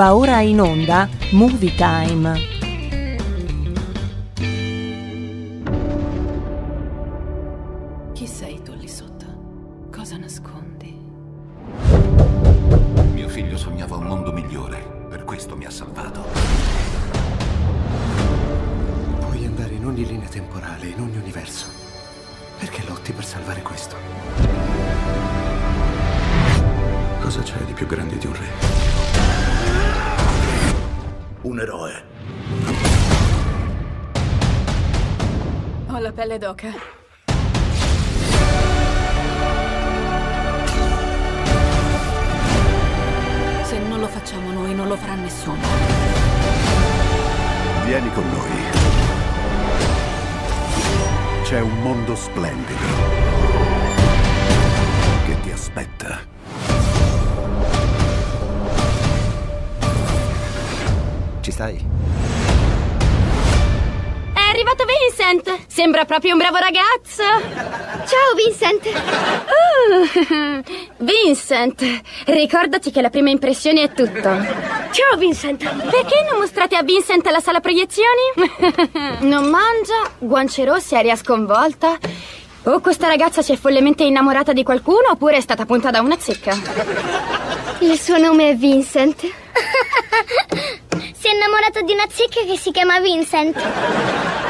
Va ora in onda Movie Time. D'oca. Se non lo facciamo noi, non lo farà nessuno. Vieni con noi. C'è un mondo splendido che ti aspetta. Ci stai? Sembra proprio un bravo ragazzo! Ciao Vincent! Uh, Vincent, ricordati che la prima impressione è tutto. Ciao Vincent! Perché non mostrate a Vincent la sala proiezioni? non mangia, guance rosse, aria sconvolta. O questa ragazza si è follemente innamorata di qualcuno oppure è stata punta da una zecca. Il suo nome è Vincent. si è innamorato di una zecca che si chiama Vincent.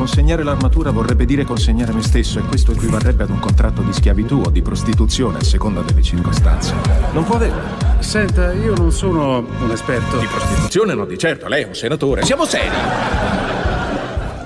Consegnare l'armatura vorrebbe dire consegnare me stesso e questo equivarrebbe ad un contratto di schiavitù o di prostituzione a seconda delle circostanze. Non può avere. Senta, io non sono un esperto. Di prostituzione no, di certo, lei è un senatore. Siamo seri!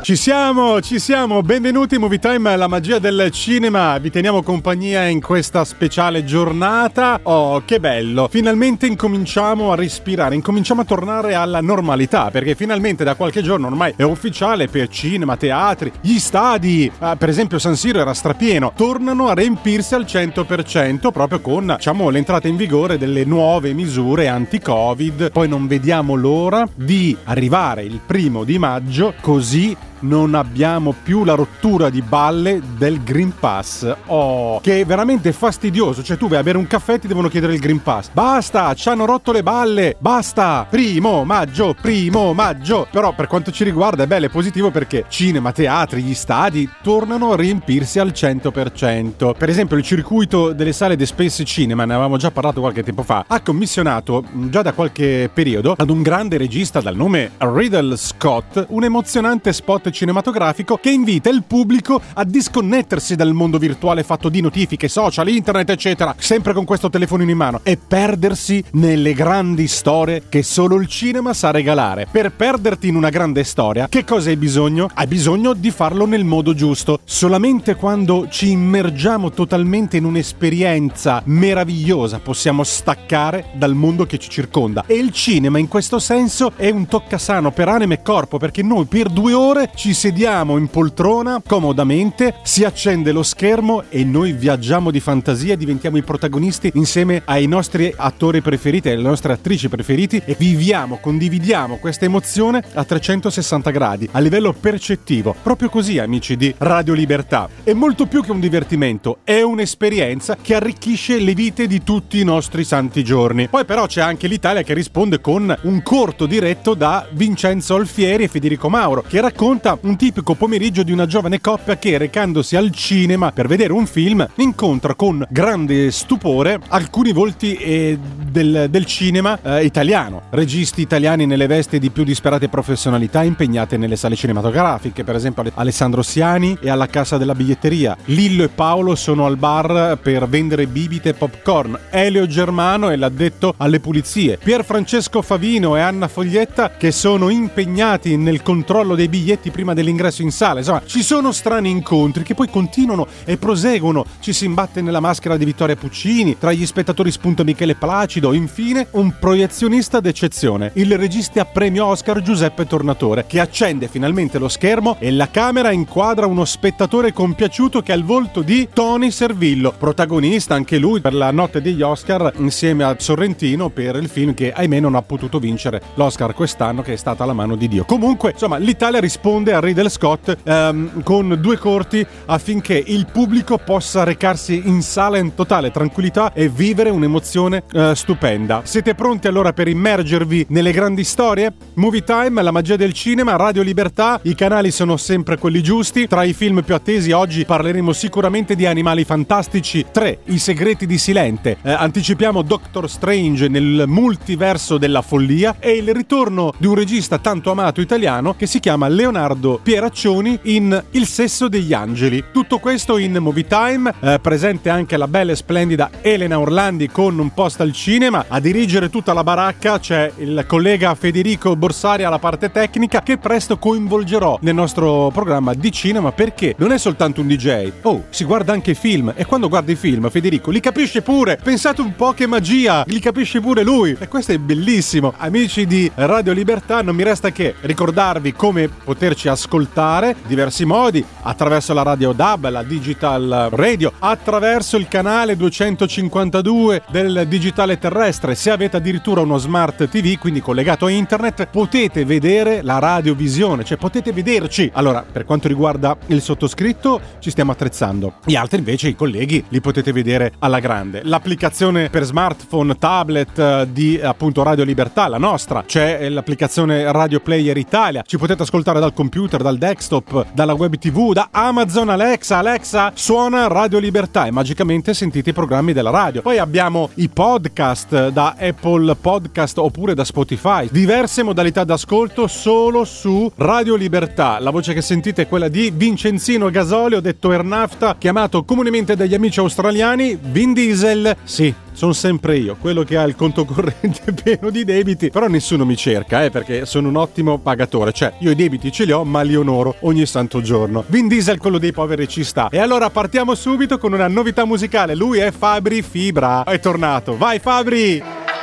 Ci siamo, ci siamo, benvenuti in Movie Time, la magia del cinema. Vi teniamo compagnia in questa speciale giornata. Oh, che bello! Finalmente incominciamo a respirare, incominciamo a tornare alla normalità, perché finalmente da qualche giorno ormai è ufficiale per cinema, teatri, gli stadi, eh, per esempio San Siro era strapieno, tornano a riempirsi al 100% proprio con, diciamo, l'entrata in vigore delle nuove misure anti-Covid. Poi non vediamo l'ora di arrivare il primo di maggio, così non abbiamo più la rottura di balle del Green Pass. Oh, che è veramente fastidioso. Cioè, tu vai a bere un caffè e ti devono chiedere il Green Pass. Basta, ci hanno rotto le balle. Basta. Primo maggio, primo maggio. Però, per quanto ci riguarda, è bello, è positivo perché cinema, teatri, gli stadi tornano a riempirsi al 100%. Per esempio, il circuito delle sale di Space Cinema, ne avevamo già parlato qualche tempo fa, ha commissionato già da qualche periodo ad un grande regista dal nome Riddle Scott un emozionante spot cinematografico che invita il pubblico a disconnettersi dal mondo virtuale fatto di notifiche, social, internet, eccetera, sempre con questo telefonino in mano e perdersi nelle grandi storie che solo il cinema sa regalare. Per perderti in una grande storia, che cosa hai bisogno? Hai bisogno di farlo nel modo giusto. Solamente quando ci immergiamo totalmente in un'esperienza meravigliosa possiamo staccare dal mondo che ci circonda. E il cinema in questo senso è un toccasano per anima e corpo perché noi per due ore ci sediamo in poltrona comodamente, si accende lo schermo e noi viaggiamo di fantasia, diventiamo i protagonisti insieme ai nostri attori preferiti, alle nostre attrici preferiti e viviamo, condividiamo questa emozione a 360 gradi, a livello percettivo. Proprio così, amici di Radio Libertà. È molto più che un divertimento, è un'esperienza che arricchisce le vite di tutti i nostri santi giorni. Poi però c'è anche l'Italia che risponde con un corto diretto da Vincenzo Alfieri e Federico Mauro, che racconta racconta un tipico pomeriggio di una giovane coppia che, recandosi al cinema per vedere un film, incontra con grande stupore alcuni volti eh, del, del, cinema eh, italiano, registi italiani nelle vesti di più disperate professionalità impegnate nelle sale cinematografiche, per esempio Alessandro Siani è alla cassa della biglietteria, Lillo e Paolo sono al bar per vendere bibite e popcorn, Elio Germano è l'addetto alle pulizie, Pier Francesco Favino e Anna Foglietta che sono impegnati nel controllo dei biglietti prima dell'ingresso in sala. Insomma, ci sono strani incontri che poi continuano e proseguono. Ci si imbatte nella maschera di Vittoria Puccini, tra gli spettatori spunta Michele Placido, infine un proiezionista d'eccezione, il regista premio Oscar Giuseppe Tornatore, che accende finalmente lo schermo e la camera inquadra uno spettatore compiaciuto che ha il volto di Tony Servillo, protagonista anche lui per la notte degli Oscar insieme a Sorrentino per il film che ahimè non ha potuto vincere l'Oscar quest'anno che è stata la mano di Dio. Comunque, insomma, l'Italia risponde a Riddle Scott ehm, con due corti affinché il pubblico possa recarsi in sala in totale tranquillità e vivere un'emozione eh, stupenda. Siete pronti allora per immergervi nelle grandi storie? Movie Time, la magia del cinema, Radio Libertà, i canali sono sempre quelli giusti. Tra i film più attesi oggi parleremo sicuramente di Animali Fantastici 3, I segreti di Silente. Eh, anticipiamo Doctor Strange nel multiverso della follia e il ritorno di un regista tanto amato italiano che si chiama Leonardo Pieraccioni in Il sesso degli angeli. Tutto questo in Movie Time, eh, presente anche la bella e splendida Elena Orlandi con un post al cinema. A dirigere tutta la baracca c'è il collega Federico Borsari alla parte tecnica che presto coinvolgerò nel nostro programma di cinema perché non è soltanto un DJ. Oh, si guarda anche film e quando guarda i film Federico li capisce pure. Pensate un po' che magia, li capisce pure lui. E questo è bellissimo. Amici di Radio Libertà, non mi resta che ricordarvi come poterci ascoltare diversi modi attraverso la radio DAB, la digital radio, attraverso il canale 252 del digitale terrestre. Se avete addirittura uno smart TV, quindi collegato a internet, potete vedere la radiovisione, cioè potete vederci. Allora, per quanto riguarda il sottoscritto, ci stiamo attrezzando. Gli altri invece, i colleghi, li potete vedere alla grande. L'applicazione per smartphone, tablet eh, di appunto Radio Libertà, la nostra, c'è l'applicazione Radio Player Italia. Ci potete ascoltare dal computer, dal desktop, dalla web TV, da Amazon Alexa. Alexa suona Radio Libertà e magicamente sentite i programmi della radio. Poi abbiamo i podcast da Apple Podcast oppure da Spotify. Diverse modalità d'ascolto solo su Radio Libertà. La voce che sentite è quella di Vincenzino Gasolio, detto Ernafta, chiamato comunemente dagli amici australiani Vin Diesel. Sì, sono sempre io, quello che ha il conto corrente pieno di debiti, però nessuno mi cerca, eh, perché sono un ottimo pagatore, cioè io i debiti ce li ho, ma li onoro ogni santo giorno. Vin Diesel, quello dei poveri, ci sta. E allora partiamo subito con una novità musicale, lui è Fabri Fibra. È tornato, vai Fabri!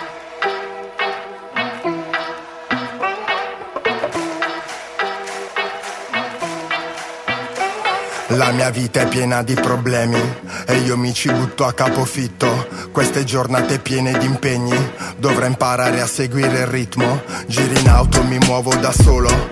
La mia vita è piena di problemi e io mi ci butto a capofitto. Queste giornate piene di impegni, dovrò imparare a seguire il ritmo. Giri in auto, mi muovo da solo,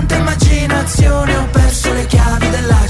Santa immaginazione, ho perso le chiavi della città.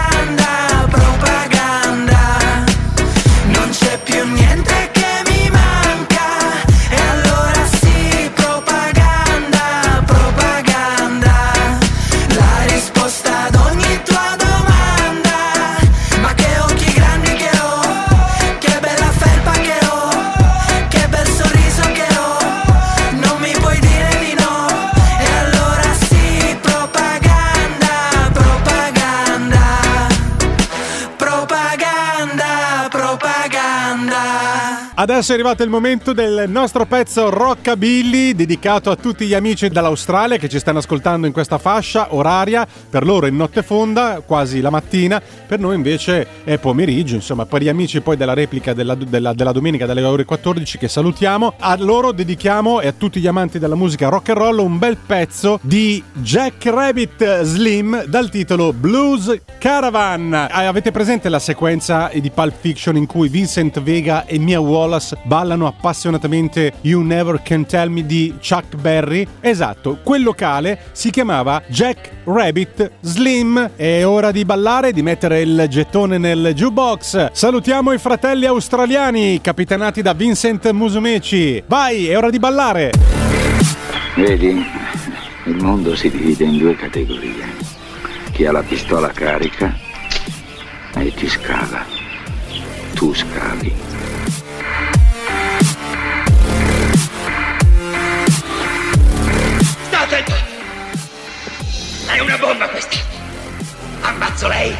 Adesso è arrivato il momento del nostro pezzo Rockabilly dedicato a tutti gli amici dall'Australia che ci stanno ascoltando in questa fascia oraria. Per loro è notte fonda, quasi la mattina, per noi invece è pomeriggio. Insomma, per gli amici poi della replica della, della- della domenica dalle ore 14 che salutiamo, a loro dedichiamo e a tutti gli amanti della musica rock and roll un bel pezzo di Jack Rabbit Slim dal titolo Blues Caravan. Ah, Avete presente la sequenza di Pulp Fiction in cui Vincent Vega e Mia Wallace ballano appassionatamente You Never Can Tell Me di Chuck Berry? Esatto, quel locale si chiamava Jack Rabbit Slim. È ora di ballare, di mettere il gettone nel jukebox. Salutiamo i fratelli australiani, capitanati da Vincent Musumeci. Vai, è ora di ballare! Vedi, il mondo si divide in due categorie. Chi ha la pistola carica e chi scava. Tu scavi. Bomba questa! Ammazzo lei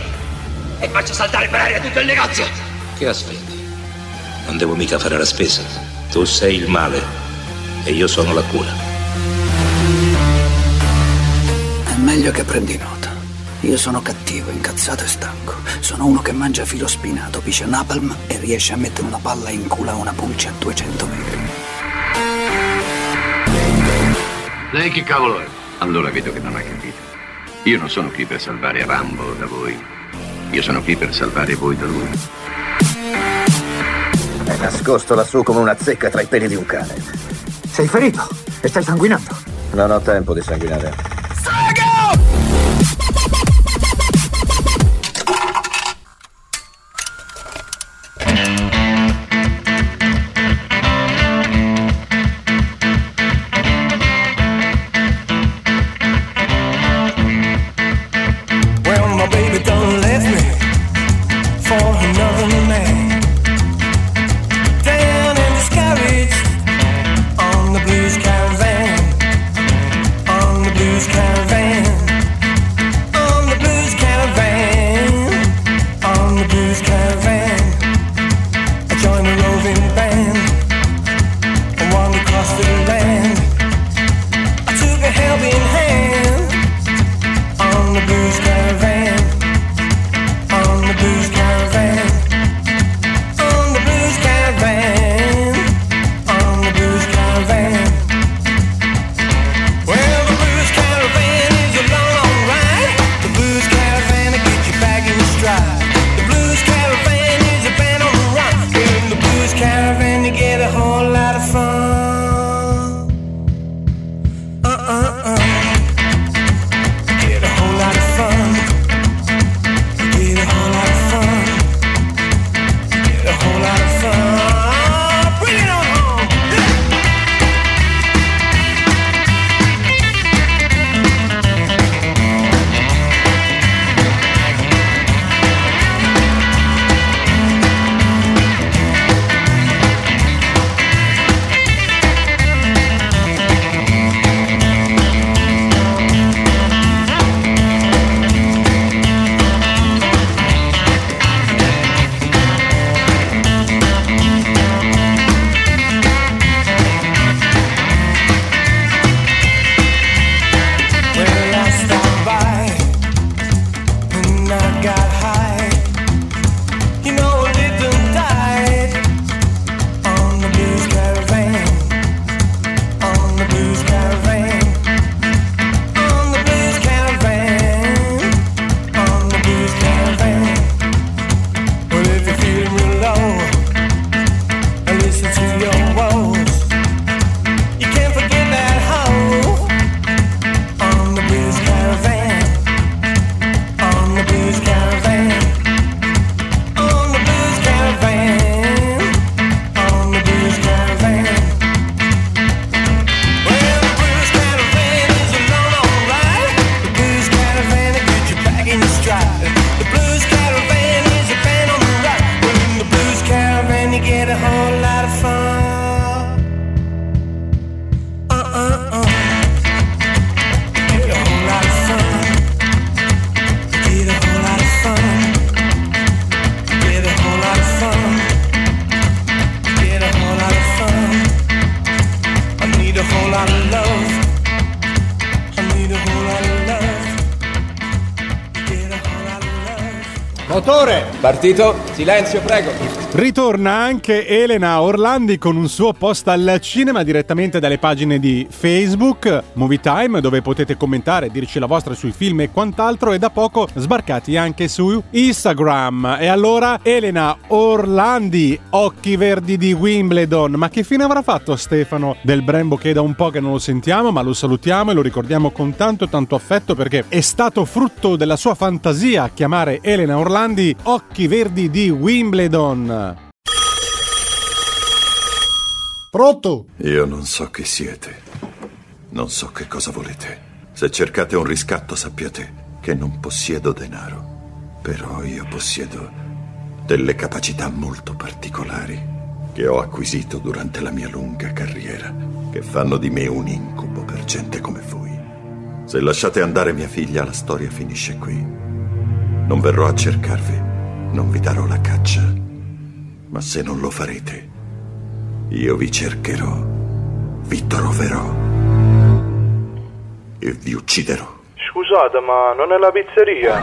e faccio saltare per aria tutto il negozio! Che aspetti? Non devo mica fare la spesa. Tu sei il male e io sono la cura. È meglio che prendi nota. Io sono cattivo, incazzato e stanco. Sono uno che mangia filo spinato, piscia napalm e riesce a mettere una palla in culo a una pulce a 200 metri. Lei chi cavolo è? Allora vedo che non ha capito. Io non sono qui per salvare Rambo da voi. Io sono qui per salvare voi da lui. È nascosto lassù come una zecca tra i peli di un cane. Sei ferito e stai sanguinando. Non ho tempo di sanguinare. Partito, silenzio, prego. Ritorna anche Elena Orlandi con un suo post al cinema direttamente dalle pagine di Facebook, Movie Time, dove potete commentare, dirci la vostra sui film e quant'altro, e da poco sbarcati anche su Instagram. E allora, Elena Orlandi, occhi verdi di Wimbledon. Ma che fine avrà fatto Stefano del Brembo che è da un po' che non lo sentiamo, ma lo salutiamo e lo ricordiamo con tanto tanto affetto perché è stato frutto della sua fantasia chiamare Elena Orlandi occhi verdi di Wimbledon. Pronto? Io non so chi siete. Non so che cosa volete. Se cercate un riscatto sappiate che non possiedo denaro. Però io possiedo delle capacità molto particolari che ho acquisito durante la mia lunga carriera, che fanno di me un incubo per gente come voi. Se lasciate andare mia figlia, la storia finisce qui. Non verrò a cercarvi, non vi darò la caccia. Ma se non lo farete, io vi cercherò, vi troverò e vi ucciderò. Scusate, ma non è la pizzeria?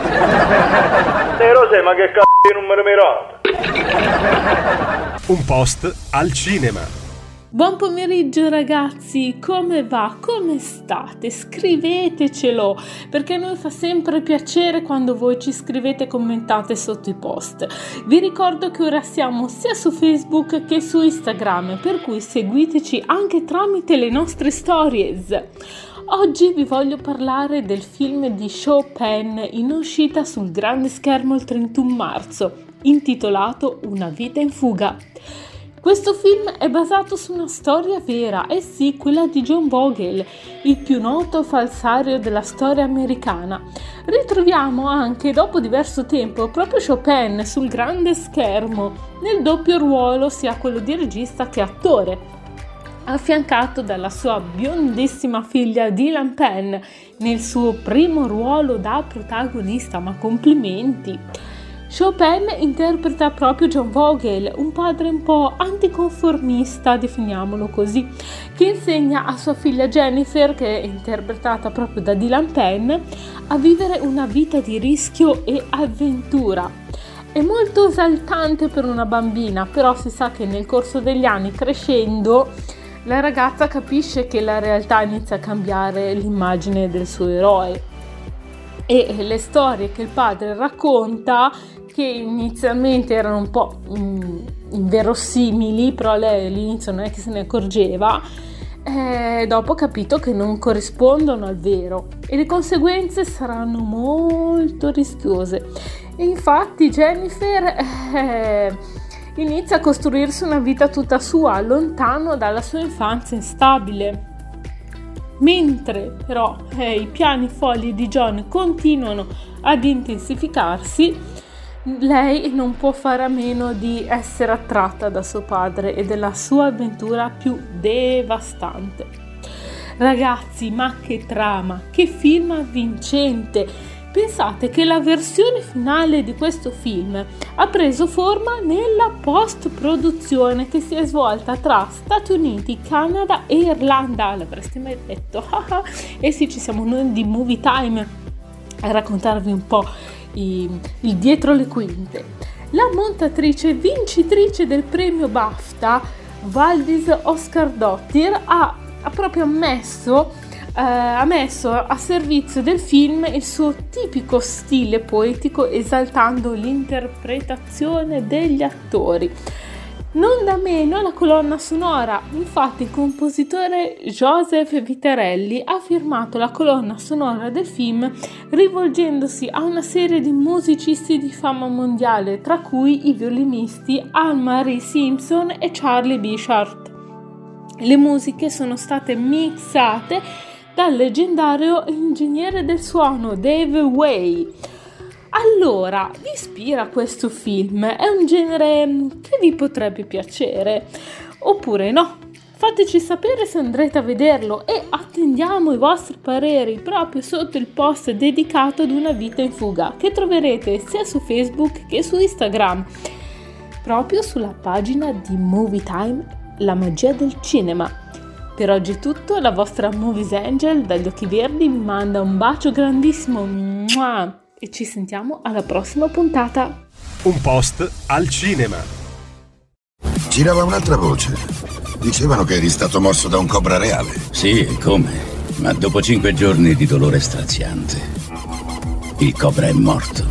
Sei Rosè, ma che c***o di numero mirate? Un post al cinema. Buon pomeriggio ragazzi, come va? Come state? Scrivetecelo perché a noi fa sempre piacere quando voi ci scrivete e commentate sotto i post. Vi ricordo che ora siamo sia su Facebook che su Instagram, per cui seguiteci anche tramite le nostre stories. Oggi vi voglio parlare del film di Chopin in uscita sul grande schermo il 31 marzo, intitolato Una vita in fuga. Questo film è basato su una storia vera, e sì, quella di John Vogel, il più noto falsario della storia americana. Ritroviamo anche dopo diverso tempo proprio Chopin sul grande schermo, nel doppio ruolo sia quello di regista che attore, affiancato dalla sua biondissima figlia Dylan Penn nel suo primo ruolo da protagonista, ma complimenti. Chopin interpreta proprio John Vogel, un padre un po' anticonformista, definiamolo così, che insegna a sua figlia Jennifer, che è interpretata proprio da Dylan Penn, a vivere una vita di rischio e avventura. È molto esaltante per una bambina, però si sa che nel corso degli anni crescendo la ragazza capisce che la realtà inizia a cambiare l'immagine del suo eroe e le storie che il padre racconta che inizialmente erano un po' inverosimili, però lei all'inizio non è che se ne accorgeva, eh, dopo ha capito che non corrispondono al vero e le conseguenze saranno molto rischiose. E infatti Jennifer eh, inizia a costruirsi una vita tutta sua, lontano dalla sua infanzia instabile. Mentre però eh, i piani folli di John continuano ad intensificarsi, lei non può fare a meno di essere attratta da suo padre e della sua avventura più devastante. Ragazzi, ma che trama, che film avvincente! Pensate che la versione finale di questo film ha preso forma nella post-produzione che si è svolta tra Stati Uniti, Canada e Irlanda. L'avreste mai detto? e sì, ci siamo noi di Movie Time a raccontarvi un po' i, il dietro le quinte. La montatrice vincitrice del premio BAFTA, Valdis Oscar Dottir, ha, ha proprio ammesso Uh, ha messo a servizio del film il suo tipico stile poetico esaltando l'interpretazione degli attori. Non da meno la colonna sonora, infatti il compositore Joseph Viterelli ha firmato la colonna sonora del film rivolgendosi a una serie di musicisti di fama mondiale, tra cui i violinisti Anne-Marie Simpson e Charlie Bishart. Le musiche sono state mixate dal leggendario ingegnere del suono Dave Way. Allora, vi ispira questo film? È un genere che vi potrebbe piacere? Oppure no? Fateci sapere se andrete a vederlo e attendiamo i vostri pareri proprio sotto il post dedicato ad una vita in fuga che troverete sia su Facebook che su Instagram, proprio sulla pagina di Movie Time, la magia del cinema. Per oggi è tutto, la vostra Movies Angel dagli occhi verdi vi manda un bacio grandissimo e ci sentiamo alla prossima puntata. Un post al cinema. Girava un'altra voce. Dicevano che eri stato morso da un cobra reale. Sì, e come? Ma dopo cinque giorni di dolore straziante, il cobra è morto.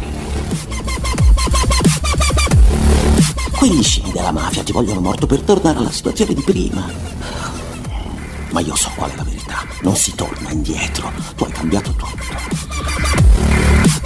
Quegli scimi della mafia ti vogliono morto per tornare alla situazione di prima. Ma io so qual è la verità. Non si torna indietro. Tu hai cambiato tutto.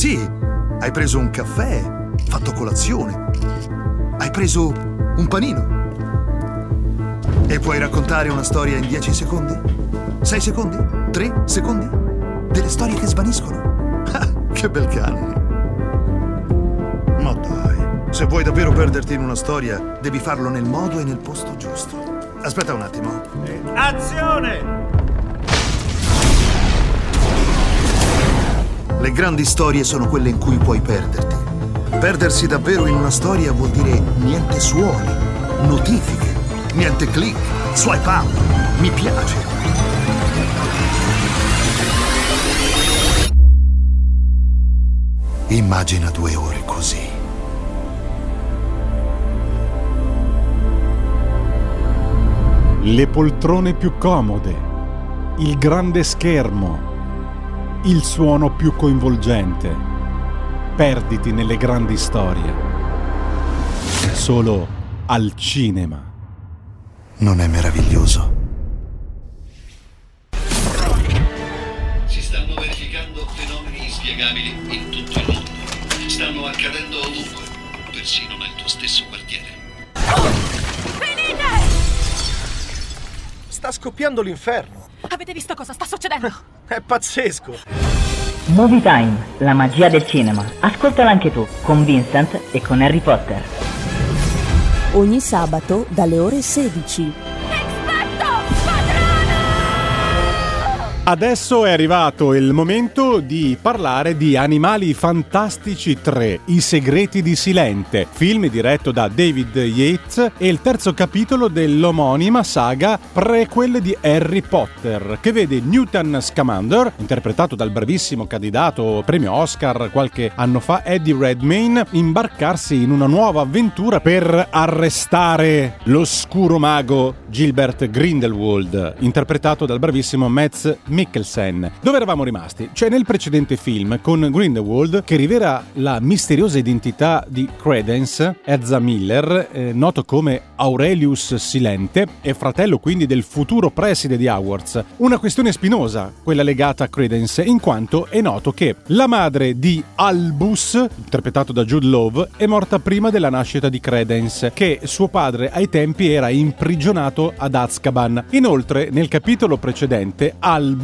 Sì, hai preso un caffè, fatto colazione. Hai preso un panino. E puoi raccontare una storia in 10 secondi? 6 secondi? 3 secondi? Delle storie che svaniscono. Ah, che bel cane. Ma dai, se vuoi davvero perderti in una storia, devi farlo nel modo e nel posto giusto. Aspetta un attimo. Azione! Le grandi storie sono quelle in cui puoi perderti. Perdersi davvero in una storia vuol dire niente suoni, notifiche, niente click, swipe up, mi piace. Immagina due ore così. Le poltrone più comode, il grande schermo, il suono più coinvolgente. Perditi nelle grandi storie. Solo al cinema. Non è meraviglioso? Si stanno verificando fenomeni inspiegabili in tutto il mondo. Stanno accadendo ovunque, persino nel tuo stesso quartiere. Sta scoppiando l'inferno. Avete visto cosa sta succedendo? È pazzesco. Movie Time, la magia del cinema. Ascoltala anche tu, con Vincent e con Harry Potter. Ogni sabato dalle ore 16. Adesso è arrivato il momento di parlare di Animali Fantastici 3, I segreti di Silente, film diretto da David Yates e il terzo capitolo dell'omonima saga prequel di Harry Potter, che vede Newton Scamander, interpretato dal bravissimo candidato premio Oscar qualche anno fa Eddie Redmayne, imbarcarsi in una nuova avventura per arrestare l'oscuro mago Gilbert Grindelwald, interpretato dal bravissimo Mads Mikkelsen. Dove eravamo rimasti? Cioè nel precedente film con Grindelwald che rivela la misteriosa identità di Credence, Ezra Miller, eh, noto come Aurelius Silente e fratello quindi del futuro preside di Hogwarts. Una questione spinosa, quella legata a Credence, in quanto è noto che la madre di Albus, interpretato da Jude Law, è morta prima della nascita di Credence, che suo padre ai tempi era imprigionato ad Azkaban. Inoltre, nel capitolo precedente, Albus,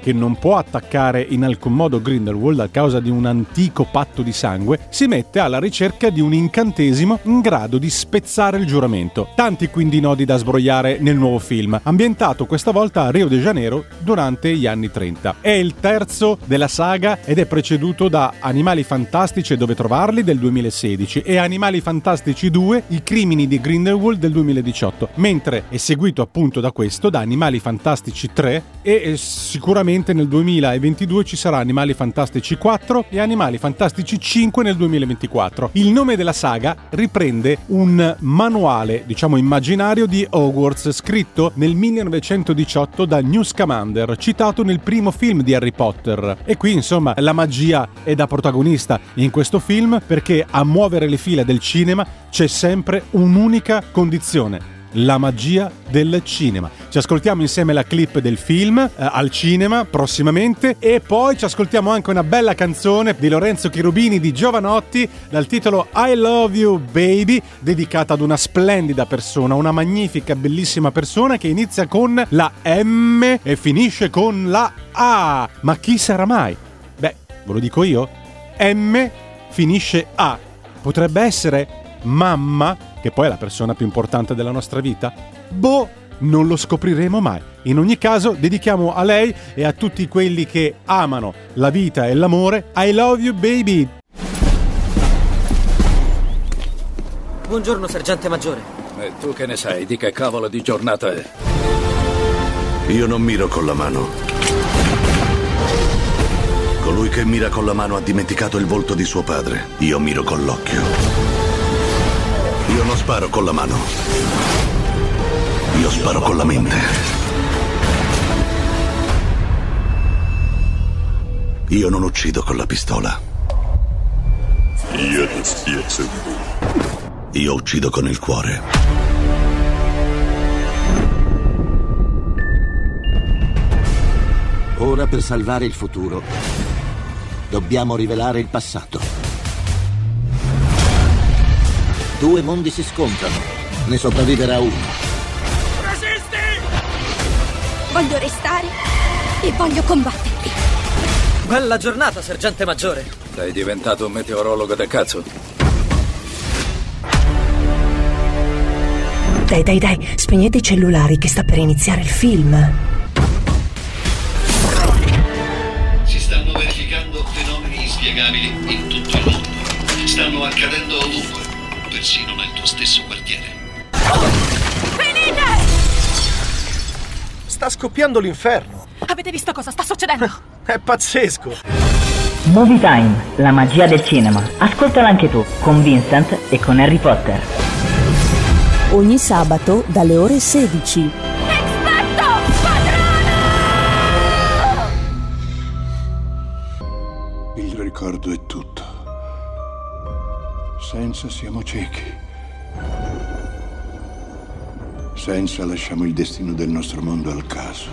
che non può attaccare in alcun modo Grindelwald a causa di un antico patto di sangue, si mette alla ricerca di un incantesimo in grado di spezzare il giuramento. Tanti quindi nodi da sbrogliare nel nuovo film, ambientato questa volta a Rio de Janeiro durante gli anni 30. È il terzo della saga ed è preceduto da Animali Fantastici e dove trovarli del 2016 e Animali Fantastici 2, I crimini di Grindelwald del 2018, mentre è seguito appunto da questo, da Animali Fantastici 3 e sicuramente nel 2022 ci sarà Animali Fantastici 4 e Animali Fantastici 5 nel 2024. Il nome della saga riprende un manuale, diciamo immaginario di Hogwarts scritto nel 1918 da Newt Scamander, citato nel primo film di Harry Potter. E qui insomma la magia è da protagonista in questo film perché a muovere le fila del cinema c'è sempre un'unica condizione la magia del cinema. Ci ascoltiamo insieme la clip del film eh, al cinema prossimamente e poi ci ascoltiamo anche una bella canzone di Lorenzo Cherubini di Giovanotti dal titolo I Love You Baby, dedicata ad una splendida persona, una magnifica, bellissima persona che inizia con la M e finisce con la A. Ma chi sarà mai? Beh, ve lo dico io. M finisce A. Potrebbe essere mamma, che poi è la persona più importante della nostra vita? Boh, non lo scopriremo mai. In ogni caso, dedichiamo a lei e a tutti quelli che amano la vita e l'amore I love you baby. Buongiorno, sergente maggiore. E tu che ne sai di che cavolo di giornata è? Io non miro con la mano. Colui che mira con la mano ha dimenticato il volto di suo padre. Io miro con l'occhio. Io non sparo con la mano. Io sparo con la mente. Io non uccido con la pistola. Io uccido con il cuore. Ora per salvare il futuro dobbiamo rivelare il passato. Due mondi si scontrano, ne sopravviverà uno. Voglio restare e voglio combatterli. Bella giornata, sergente maggiore. Sei diventato un meteorologo da cazzo. Dai, dai, dai, spegnete i cellulari che sta per iniziare il film. Sta scoppiando l'inferno. Avete visto cosa sta succedendo? È pazzesco. Movie Time, la magia del cinema. Ascoltala anche tu, con Vincent e con Harry Potter. Ogni sabato dalle ore 16. Il ricordo è tutto. Senza siamo ciechi. Senza lasciamo il destino del nostro mondo al caso.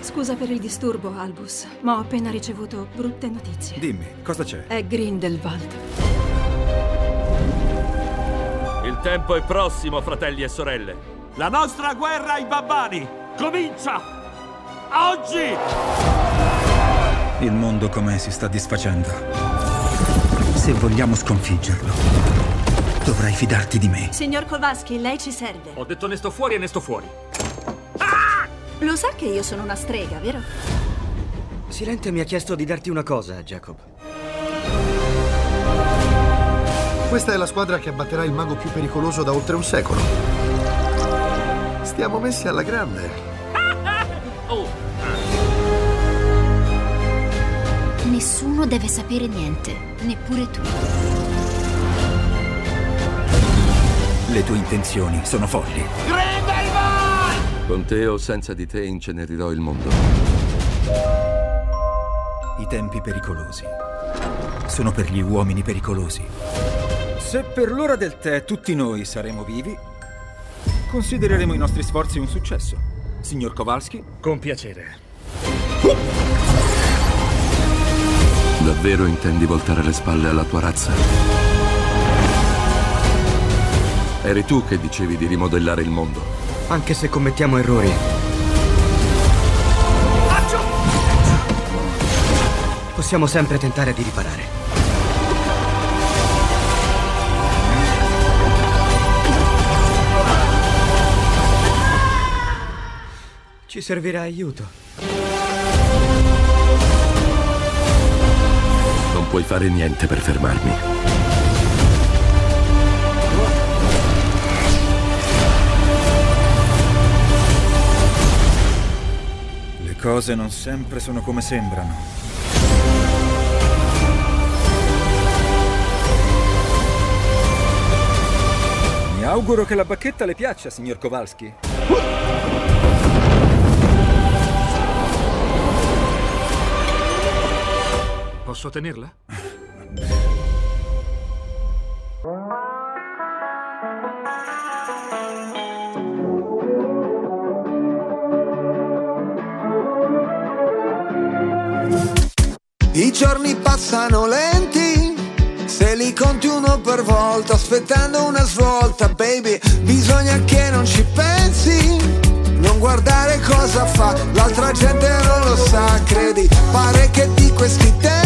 Scusa per il disturbo, Albus, ma ho appena ricevuto brutte notizie. Dimmi, cosa c'è? È Grindelwald. Il tempo è prossimo, fratelli e sorelle. La nostra guerra ai babbani comincia oggi! Il mondo com'è si sta disfacendo. Se vogliamo sconfiggerlo, dovrai fidarti di me. Signor Kowalski, lei ci serve. Ho detto ne sto fuori e ne sto fuori. Lo sa che io sono una strega, vero? Silente mi ha chiesto di darti una cosa, Jacob. Questa è la squadra che abbatterà il mago più pericoloso da oltre un secolo. Stiamo messi alla grande. Nessuno deve sapere niente, neppure tu. Le tue intenzioni sono folli. Con te o senza di te incenerirò il mondo. I tempi pericolosi sono per gli uomini pericolosi. Se per l'ora del tè tutti noi saremo vivi, considereremo i nostri sforzi un successo. Signor Kowalski? Con piacere. Davvero intendi voltare le spalle alla tua razza? Eri tu che dicevi di rimodellare il mondo. Anche se commettiamo errori, possiamo sempre tentare di riparare. Ci servirà aiuto. Puoi fare niente per fermarmi. Le cose non sempre sono come sembrano. Mi auguro che la bacchetta le piaccia, signor Kowalski. Posso tenerla? I giorni passano lenti, se li conti uno per volta, aspettando una svolta, baby, bisogna che non ci pensi, non guardare cosa fa, l'altra gente non lo sa, credi, pare che di questi tempi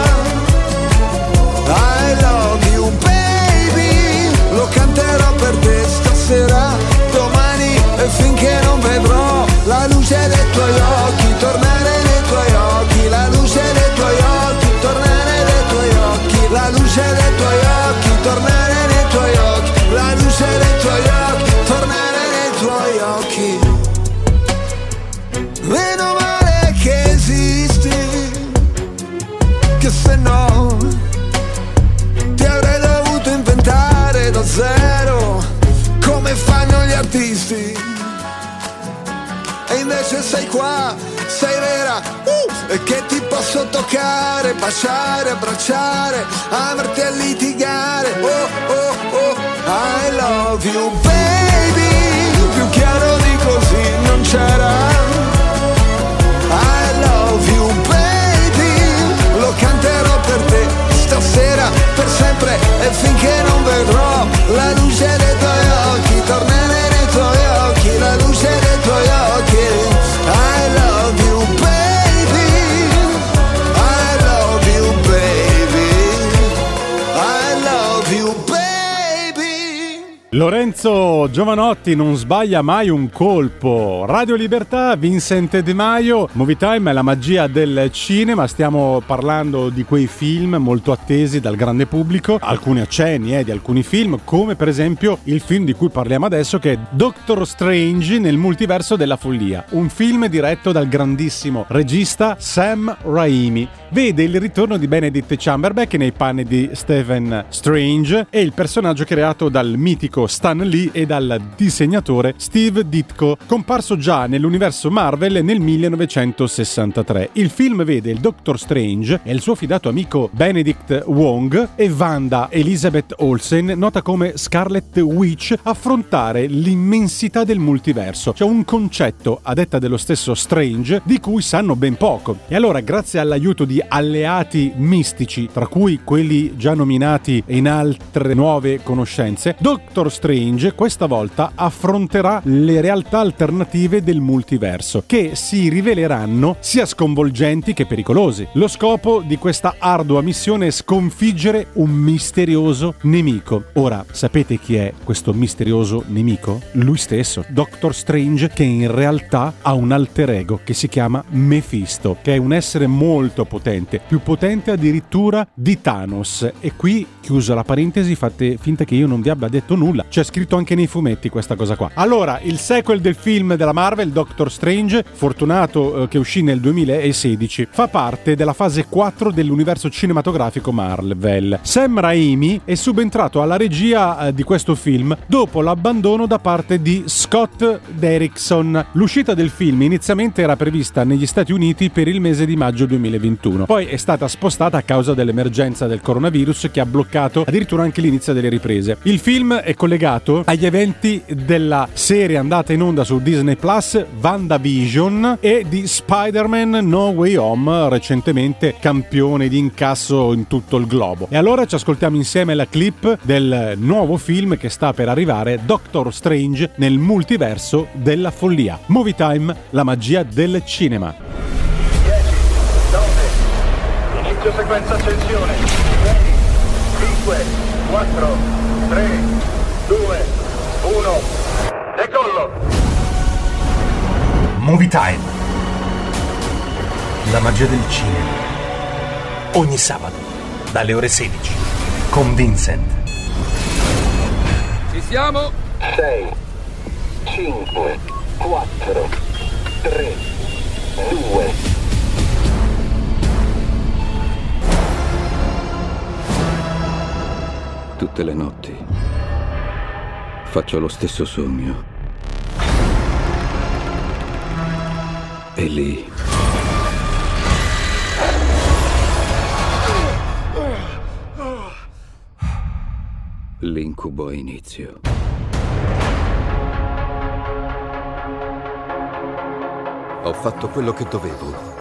Sei qua Sei vera uh, E che ti posso toccare Baciare, abbracciare Amarti e litigare. Oh oh oh I love you baby. Più chiaro di così non c'era Lorenzo Giovanotti non sbaglia mai un colpo. Radio Libertà, Vincent De Maio, Movie Time è la magia del cinema. Stiamo parlando di quei film molto attesi dal grande pubblico, alcuni accenni eh, di alcuni film, come per esempio il film di cui parliamo adesso che è Doctor Strange nel multiverso della follia, un film diretto dal grandissimo regista Sam Raimi. Vede il ritorno di Benedict Cumberbatch nei panni di Stephen Strange e il personaggio creato dal mitico Stan Lee e dal disegnatore Steve Ditko, comparso già nell'universo Marvel nel 1963. Il film vede il Doctor Strange e il suo fidato amico Benedict Wong e Wanda Elizabeth Olsen, nota come Scarlet Witch, affrontare l'immensità del multiverso. C'è un concetto, a detta dello stesso Strange, di cui sanno ben poco. E allora, grazie all'aiuto di alleati mistici, tra cui quelli già nominati in altre nuove conoscenze, Doctor Strange questa volta affronterà le realtà alternative del multiverso, che si riveleranno sia sconvolgenti che pericolosi. Lo scopo di questa ardua missione è sconfiggere un misterioso nemico. Ora, sapete chi è questo misterioso nemico? Lui stesso, Doctor Strange, che in realtà ha un alter ego che si chiama Mephisto, che è un essere molto potente, più potente addirittura di Thanos. E qui, chiusa la parentesi, fate finta che io non vi abbia detto nulla. C'è scritto anche nei fumetti questa cosa qua. Allora, il sequel del film della Marvel, Doctor Strange, fortunato eh, che uscì nel 2016, fa parte della fase 4 dell'universo cinematografico Marvel. Sam Raimi è subentrato alla regia eh, di questo film dopo l'abbandono da parte di Scott Derrickson. L'uscita del film inizialmente era prevista negli Stati Uniti per il mese di maggio 2021, poi è stata spostata a causa dell'emergenza del coronavirus che ha bloccato addirittura anche l'inizio delle riprese. Il film è collegato agli eventi della serie andata in onda su Disney Plus WandaVision e di Spider-Man No Way Home, recentemente campione di incasso in tutto il globo. E allora ci ascoltiamo insieme la clip del nuovo film che sta per arrivare, Doctor Strange nel multiverso della follia. Movie Time, la magia del cinema. Inizio sequenza accensione. 6, 5, 4, 3, 2, 1. Decollo! Movie Time. La magia del cinema. Ogni sabato, dalle ore 16. Con Vincent. Ci siamo? 6, 5, 4, 3, 2, Tutte le notti faccio lo stesso sogno. E lì l'incubo ha inizio. Ho fatto quello che dovevo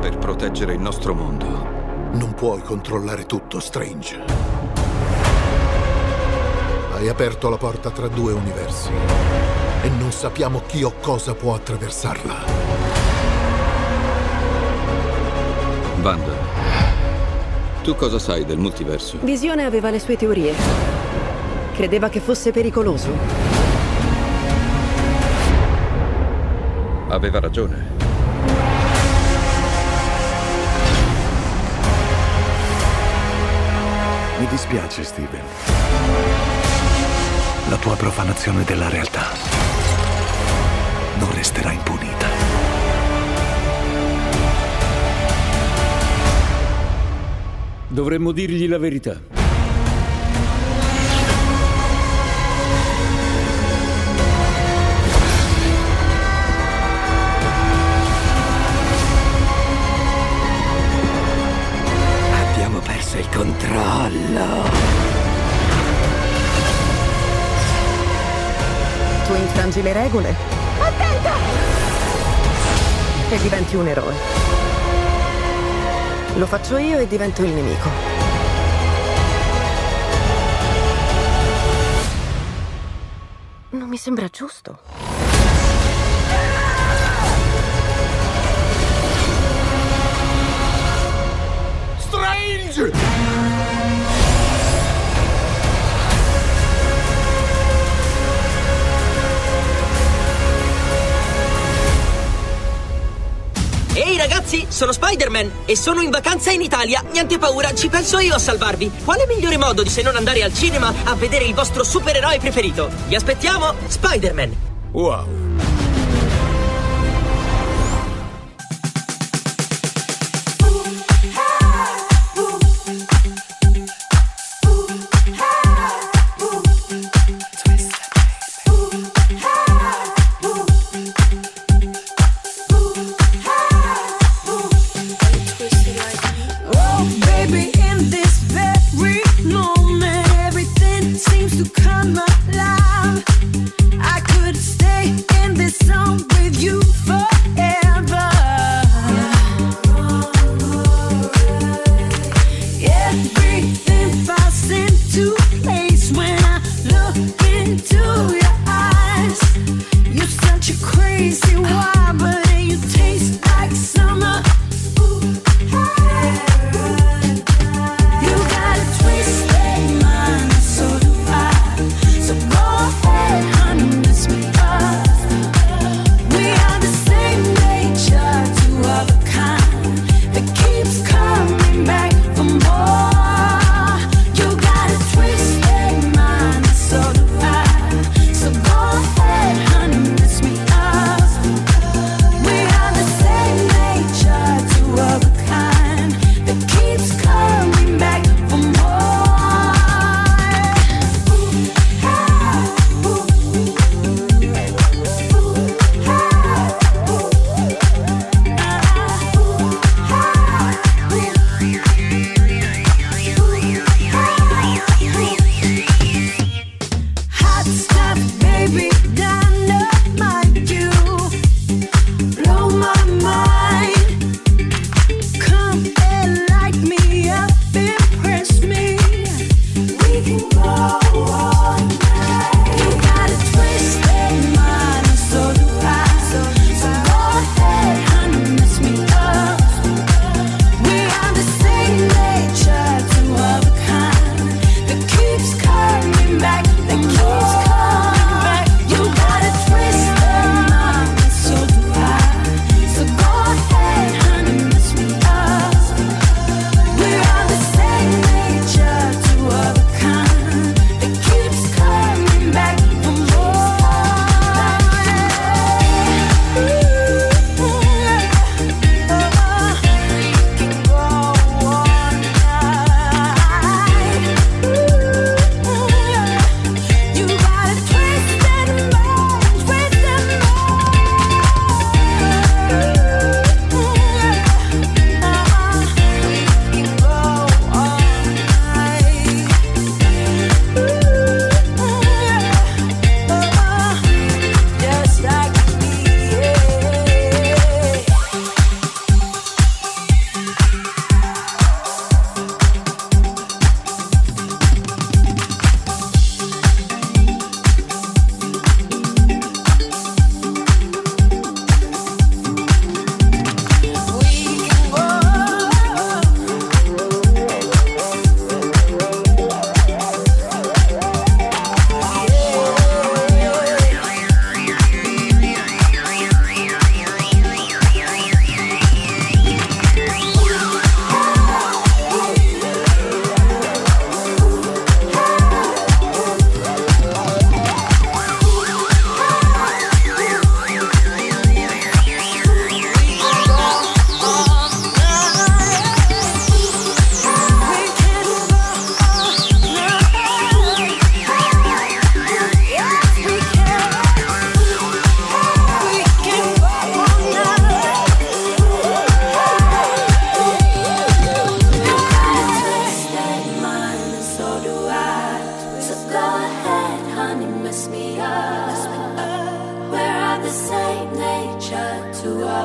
per proteggere il nostro mondo. Non puoi controllare tutto, Strange. Hai aperto la porta tra due universi e non sappiamo chi o cosa può attraversarla. Wanda, tu cosa sai del multiverso? Visione aveva le sue teorie. Credeva che fosse pericoloso. Aveva ragione. Mi dispiace, Steven. La tua profanazione della realtà non resterà impunita. Dovremmo dirgli la verità. Le regole Attenta! e diventi un eroe. Lo faccio io e divento il nemico. Non mi sembra giusto. Strange! Ehi ragazzi, sono Spider-Man e sono in vacanza in Italia. Niente paura, ci penso io a salvarvi. Quale migliore modo se non andare al cinema a vedere il vostro supereroe preferito? Vi aspettiamo, Spider-Man. Wow. crazy. Why?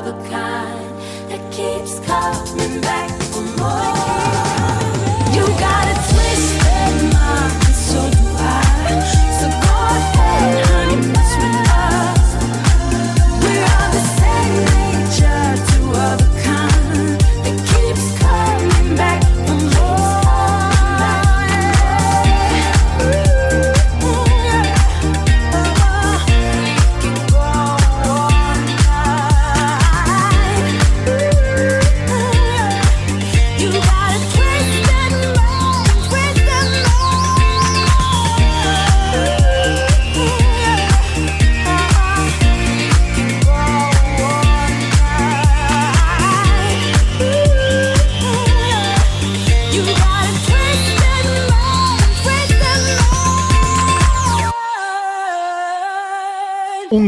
of a kind that keeps coming back for more. You got.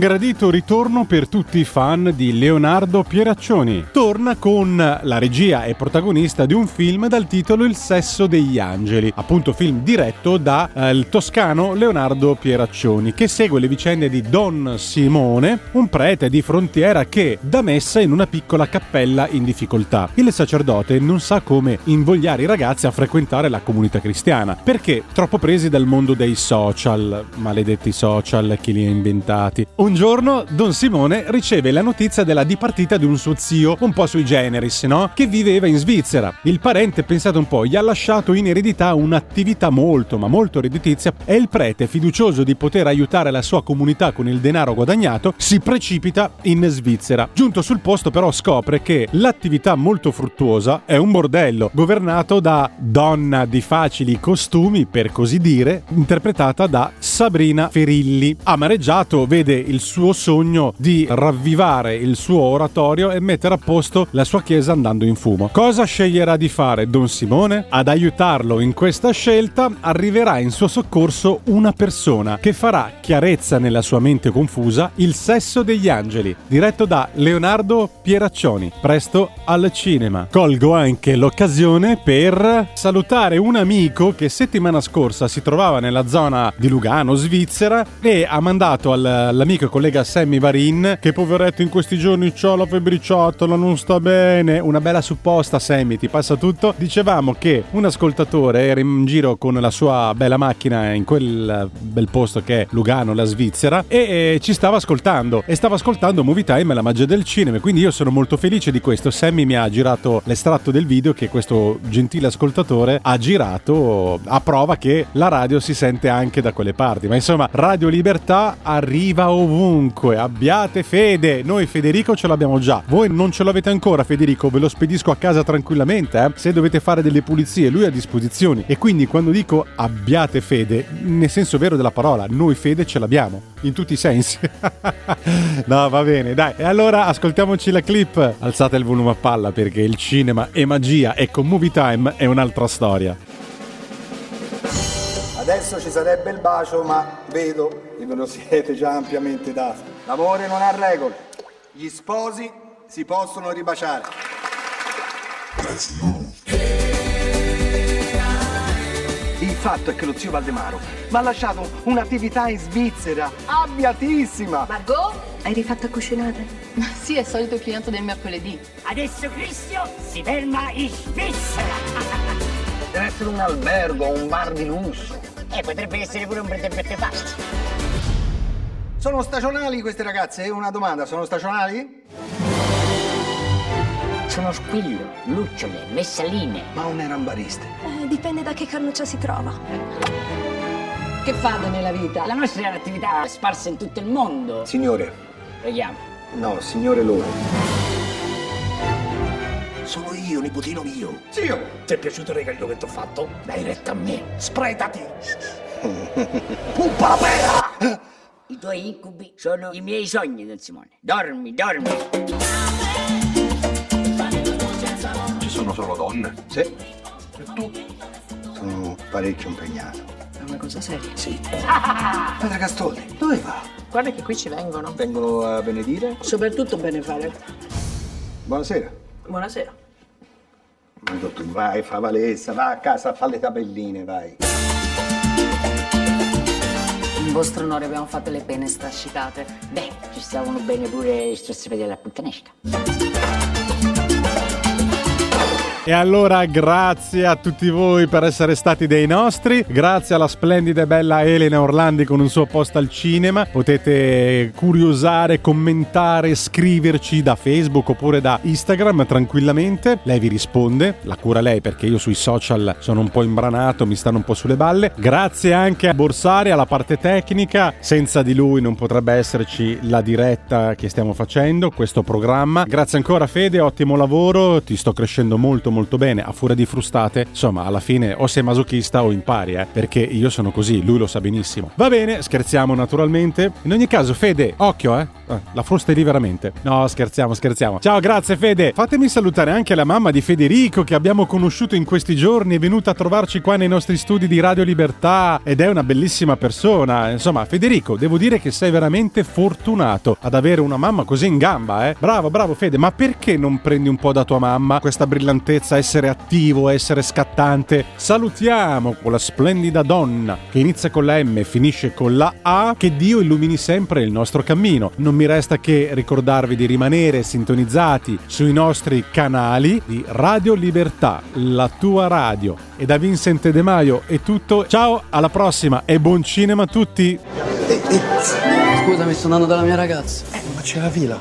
Gradito ritorno per tutti i fan di Leonardo Pieraccioni. Torna con la regia e protagonista di un film dal titolo Il sesso degli angeli, appunto film diretto da eh, toscano Leonardo Pieraccioni, che segue le vicende di Don Simone, un prete di frontiera che dà messa in una piccola cappella in difficoltà. Il sacerdote non sa come invogliare i ragazzi a frequentare la comunità cristiana, perché troppo presi dal mondo dei social, maledetti social, chi li ha inventati. Un giorno Don Simone riceve la notizia della dipartita di un suo zio, un po' sui generis, no? Che viveva in Svizzera. Il parente, pensate un po', gli ha lasciato in eredità un'attività molto, ma molto redditizia e il prete, fiducioso di poter aiutare la sua comunità con il denaro guadagnato, si precipita in Svizzera. Giunto sul posto però scopre che l'attività molto fruttuosa è un bordello, governato da donna di facili costumi, per così dire, interpretata da Sabrina Ferilli. Amareggiato vede il suo sogno di ravvivare il suo oratorio e mettere a posto la sua chiesa andando in fumo. Cosa sceglierà di fare Don Simone? Ad aiutarlo in questa scelta arriverà in suo soccorso una persona che farà chiarezza nella sua mente confusa Il sesso degli angeli, diretto da Leonardo Pieraccioni, presto al cinema. Colgo anche l'occasione per salutare un amico che settimana scorsa si trovava nella zona di Lugano, Svizzera, e ha mandato al, all'amico collega Sammy Varin, che poveretto in questi giorni c'ha la febbriciotola, non sta bene, una bella supposta Sammy, ti passa tutto. Dicevamo che un ascoltatore era in giro con la sua bella macchina in quel bel posto che è Lugano, la Svizzera, e ci stava ascoltando. E stava ascoltando Movie Time, la magia del cinema, quindi io sono molto felice di questo. Sammy mi ha girato l'estratto del video che questo gentile ascoltatore ha girato a prova che la radio si sente anche da quelle parti. Ma insomma, Radio Libertà arriva ovunque. Abbiate fede. Noi Federico ce l'abbiamo già. Voi non ce l'avete ancora, Federico. Ve lo spedisco a casa tranquillamente. Eh? Se dovete fare delle pulizie, lui ha disposizioni. E quindi quando dico abbiate fede, nel senso vero della parola, noi fede ce l'abbiamo. In tutti i sensi. no, va bene, dai. E allora ascoltiamoci la clip. Alzate il volume a palla perché il cinema è magia e con Movie Time è un'altra storia. Adesso ci sarebbe il bacio, ma vedo che ve lo siete già ampiamente dato. L'amore non ha regole. Gli sposi si possono ribaciare. Il fatto è che lo zio Valdemaro mi ha lasciato un'attività in Svizzera, abbiatissima. Margot, hai rifatto a cucinare? Sì, è il solito cliente del mercoledì. Adesso Cristian si ferma in Svizzera. Deve essere un albergo, un bar di lusso. E potrebbe essere pure un bread fast. Sono stagionali queste ragazze? Una domanda, sono stagionali? Sono squillo, lucciole, messaline. Ma non erano bariste. Eh, dipende da che cannuccia si trova. Che fate nella vita? La nostra è un'attività sparsa in tutto il mondo. Signore. Preghiamo. No, signore loro. Sono io, nipotino mio. Zio! Ti è piaciuto il regalino che ti ho fatto? Dai retta a me. Spretati. Puppa la pera! I tuoi incubi sono i miei sogni, Don Simone. Dormi, dormi. Ci sono solo donne? Sì. E tu? Sono parecchio impegnato. È una cosa seria? Sì. Padre Castoldi, dove va? Guarda che qui ci vengono. Vengono a benedire? Soprattutto benefare. Buonasera. Buonasera. Ma tu vai, fa valessa, va a casa a fare le tabelline, vai. In vostro onore abbiamo fatto le pene strascicate. Beh, ci stavano bene pure i strascichati alla puttanesca. E allora grazie a tutti voi per essere stati dei nostri, grazie alla splendida e bella Elena Orlandi con un suo post al cinema, potete curiosare, commentare, scriverci da Facebook oppure da Instagram tranquillamente, lei vi risponde, la cura lei perché io sui social sono un po' imbranato, mi stanno un po' sulle balle, grazie anche a Borsari, alla parte tecnica, senza di lui non potrebbe esserci la diretta che stiamo facendo, questo programma, grazie ancora Fede, ottimo lavoro, ti sto crescendo molto molto bene, a furia di frustate, insomma, alla fine o sei masochista o impari, eh, perché io sono così, lui lo sa benissimo. Va bene, scherziamo naturalmente. In ogni caso, Fede, occhio, eh, Eh, la frusta è lì veramente. No, scherziamo, scherziamo. Ciao, grazie Fede. Fatemi salutare anche la mamma di Federico che abbiamo conosciuto in questi giorni. È venuta a trovarci qua nei nostri studi di Radio Libertà ed è una bellissima persona. Insomma, Federico, devo dire che sei veramente fortunato ad avere una mamma così in gamba, eh. Bravo, bravo Fede, ma perché non prendi un po' da tua mamma questa brillantezza, essere attivo, essere scattante? Salutiamo quella splendida donna che inizia con la M e finisce con la A. Che Dio illumini sempre il nostro cammino. Non mi resta che ricordarvi di rimanere sintonizzati sui nostri canali di Radio Libertà, la tua radio. E da Vincent De Maio è tutto. Ciao, alla prossima e buon cinema a tutti. Scusami, sto andando dalla mia ragazza. Ma c'è la fila.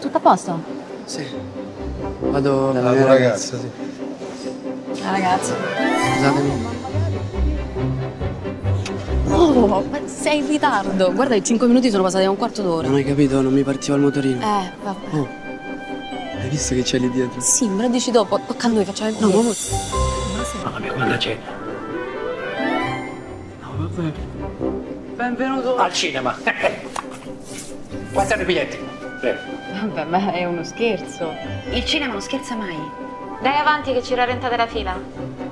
Tutto a posto? Sì. Vado dalla La mia tua ragazza. ragazza, sì. La ragazza. Scusatemi. Oh, ma sei in ritardo. Guarda, i 5 minuti sono passati a un quarto d'ora. Non hai capito, non mi partiva il motorino. Eh, vabbè. Oh, hai visto che c'è lì dietro? Sì, me lo dici dopo. Tocca a noi, facciamo il No, video. ma... Mamma mia, guarda c'è. Benvenuto. Al cinema. Quanti hanno i biglietti? Prego. Vabbè, ma è uno scherzo. Il cinema non scherza mai. Dai avanti che ci rallentate la fila.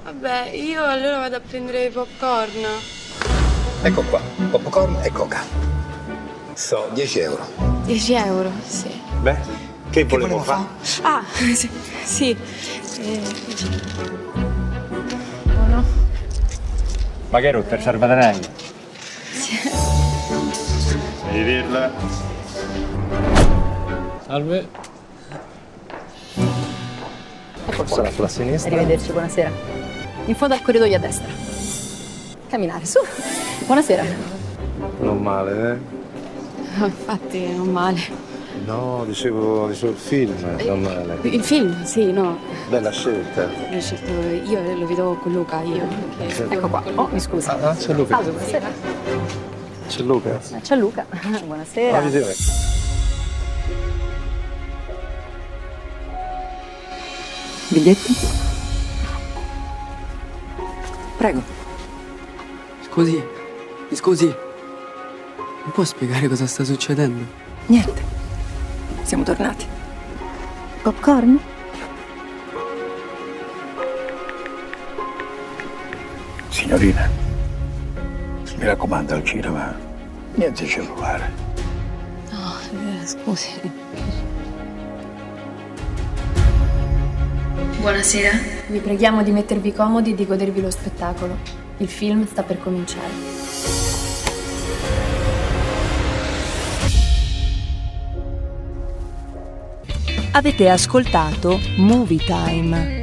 Vabbè, io allora vado a prendere i popcorn. Ecco qua, popcorn e coca. So, 10 euro. 10 euro, sì. Beh, che volevo fare? Ah, sì. sì. Eh, uno. Ma che rotto, il salvadanaio? Devi dirla. Salve. Ecco Sarà sulla sinistra. Arrivederci, buonasera. In fondo al corridoio a destra. Camminare, su. Buonasera. Non male, eh? Ah, Infatti, non male. No, dicevo, dicevo il film, non male. Il film, sì, no. Bella scelta. L'ho scelto io lo vedo con Luca, io. perché- Ecco qua. Oh, mi scusi. Ah, c'è Luca. Salve, buonasera. C'è Luca. C'è Luca. Buonasera. Ah, Biglietti? Prego. Scusi, mi scusi. Mi può spiegare cosa sta succedendo? Niente. Siamo tornati. Popcorn? Signorina, mi raccomando al cinema, niente cellulare. No, eh, scusi. Buonasera. Vi preghiamo di mettervi comodi e di godervi lo spettacolo. Il film sta per cominciare. Avete ascoltato Movie Time.